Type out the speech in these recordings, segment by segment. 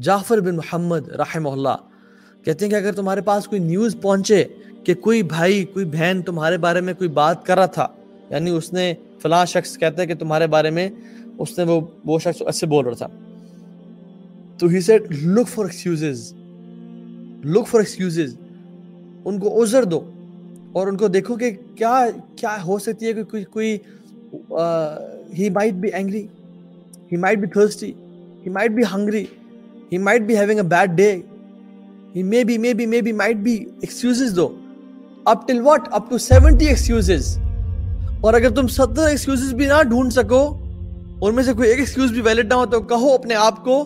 جعفر بن محمد رحمہ اللہ۔ کہتے ہیں کہ اگر تمہارے پاس کوئی نیوز پہنچے کہ کوئی بھائی، کوئی بہن تمہارے بارے میں کوئی بات کر رہا تھا یعنی اس نے فلاں شخص کہتا ہے کہ تمہارے بارے میں اس نے وہ وہ شخص ایسے بول رہا تھا۔ تو he said look for excuses look for excuses ان کو عذر دو اور ان کو دیکھو کہ کیا کیا ہو سکتی ہے کہ کوئی کوئی he might be angry he might be thirsty he might be hungry he might be having a bad day he may be may be may be might be excuses do up till what up to seventy excuses اور اگر تم ستر excuses بھی نہ ڈھونڈ سکو ان میں سے کوئی ایک ایکسکیوز بھی ویلڈ نہ ہو تو کہو اپنے آپ کو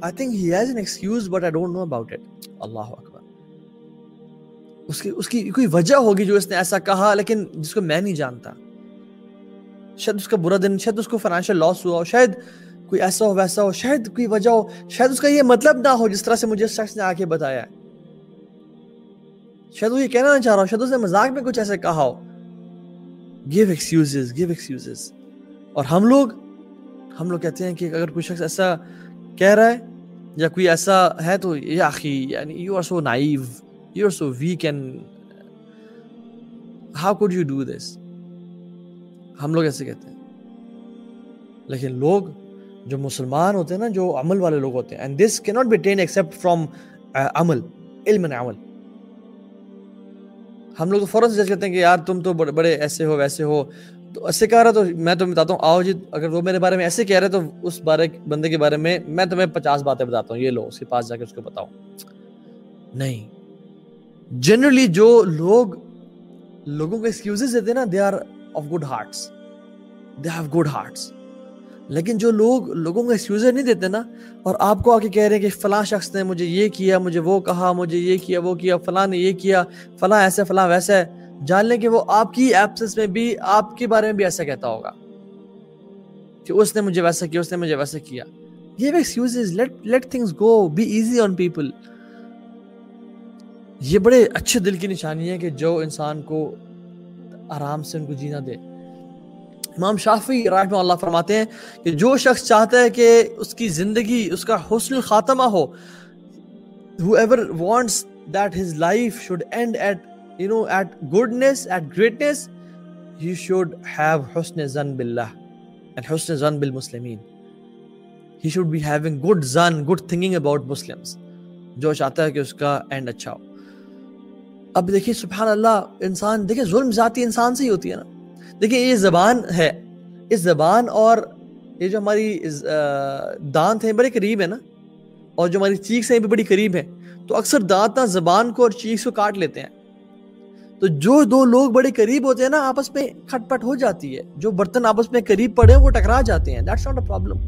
I think he has an excuse but I don't know about it اللہ اکبر اس کی اس کی کوئی وجہ ہوگی جو اس نے ایسا کہا لیکن جس کو میں نہیں جانتا شاید اس کا برا دن شاید اس کو فائنینشیل لاس ہوا ہو شاید کوئی ایسا ہو، ویسا ہو، شاید کوئی وجہ ہو، شاید اس کا یہ مطلب نہ ہو جس طرح سے مجھے اس شخص نے آ کے بتایا ہے۔ شاید وہ یہ کہنا نہ چاہ رہا ہو، شاید اس نے مذاق میں کچھ ایسے کہا ہو۔ گیو ایکسکیوزز گیو ایکسکیوزز اور ہم لوگ ہم لوگ کہتے ہیں کہ اگر کوئی شخص ایسا کہہ رہا ہے یا کوئی ایسا ہے تو یا آخی یعنی you are so naive you are so weak and how could you do this ہم لوگ ایسے کہتے ہیں۔ لیکن لوگ جو مسلمان ہوتے ہیں نا، جو عمل والے لوگ ہوتے ہیں۔ اینڈ دس کی not be taken except from عمل، علم عمل۔ ہم لوگ تو فوراً سے جج کرتے ہیں کہ یار تم تو بڑے ایسے ہو، ویسے ہو۔ تو ایسے کہہ رہا تو میں تمہیں بتاتا ہوں، آؤ جی اگر وہ میرے بارے میں ایسے کہہ رہے تو اس بارے، بندے کے بارے میں میں تمہیں پچاس باتیں بتاتا ہوں، یہ لو، اس کے پاس جا کے اس کو بتاؤ نہیں۔ جنرلی جو لوگ لوگوں کو ایکسکیوزز دیتے ہیں نا they are of good hearts they have good hearts لیکن جو لوگ لوگوں کو ایکسکیوزر نہیں دیتے نا، اور آپ کو آ کے کہہ رہے ہیں کہ فلاں شخص نے مجھے یہ کیا، مجھے وہ کہا، مجھے یہ کیا، وہ کیا، فلاں نے یہ کیا، فلاں ایسے فلاں ویسے جان لیں کہ وہ آپ کی ایپسنس میں بھی، آپ کے بارے میں بھی ایسا کہتا ہوگا۔ کہ اس نے مجھے ویسا کیا، اس نے مجھے ویسا کیا۔ یہ excuses let let things go be easy on people یہ بڑے اچھے دل کی نشانی ہے کہ جو انسان کو آرام سے ان کو جینا دے۔ امام شافی رحمہ اللہ فرماتے ہیں کہ جو شخص چاہتا ہے کہ اس کی زندگی، اس کا حسن خاتمہ ہو، whoever wants that his life should end at you know at goodness at greatness he should have حسن زن باللہ and حسن زن بالمسلمین he should be having good زن good thinking about Muslims. جو چاہتا ہے کہ اس کا end اچھا ہو۔ اب دیکھیں سبحان اللہ، انسان دیکھیں ظلم ذاتی انسان سے ہی ہوتی ہے نا۔ دیکھیں، یہ زبان ہے۔ اس زبان اور یہ جو ہماری دانت ہیں، بڑے قریب ہے نا۔ اور جو ہماری چیخ ہیں، بھی بڑی قریب ہیں۔ تو اکثر دانت نہ زبان کو اور چیخ کو کاٹ لیتے ہیں۔ تو جو دو لوگ بڑے قریب ہوتے ہیں نا، آپس میں کھٹ پٹ ہو جاتی ہے۔ جو برتن آپس میں قریب پڑے ہیں، وہ ٹکرا جاتے ہیں۔ That's not a problem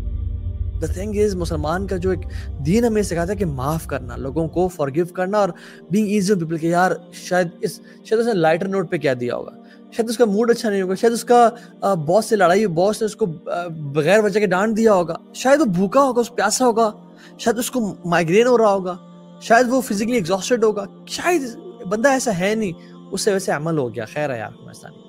the thing is مسلمان کا جو ایک دین ہمیں سکھاتا ہے کہ معاف کرنا، لوگوں کو فارگیو کرنا اور بینگ ایزی پیپل کہ یار، شاید اس شاید اس نے لائٹر نوٹ پہ کیا دیا ہوگا۔ شاید اس کا موڈ اچھا نہیں ہوگا، شاید اس کا باس سے لڑائی باس نے اس کو بغیر وجہ کے ڈانٹ دیا ہوگا۔ شاید وہ بھوکا ہوگا، اس پیاسا ہوگا۔ شاید اس کو مائگرین ہو رہا ہوگا۔ شاید وہ فزیکلی ایگزاسٹڈ ہوگا۔ شاید بندہ ایسا ہے نہیں، اس سے ویسے عمل ہو گیا۔ خیر ہے یار ایسا نہیں۔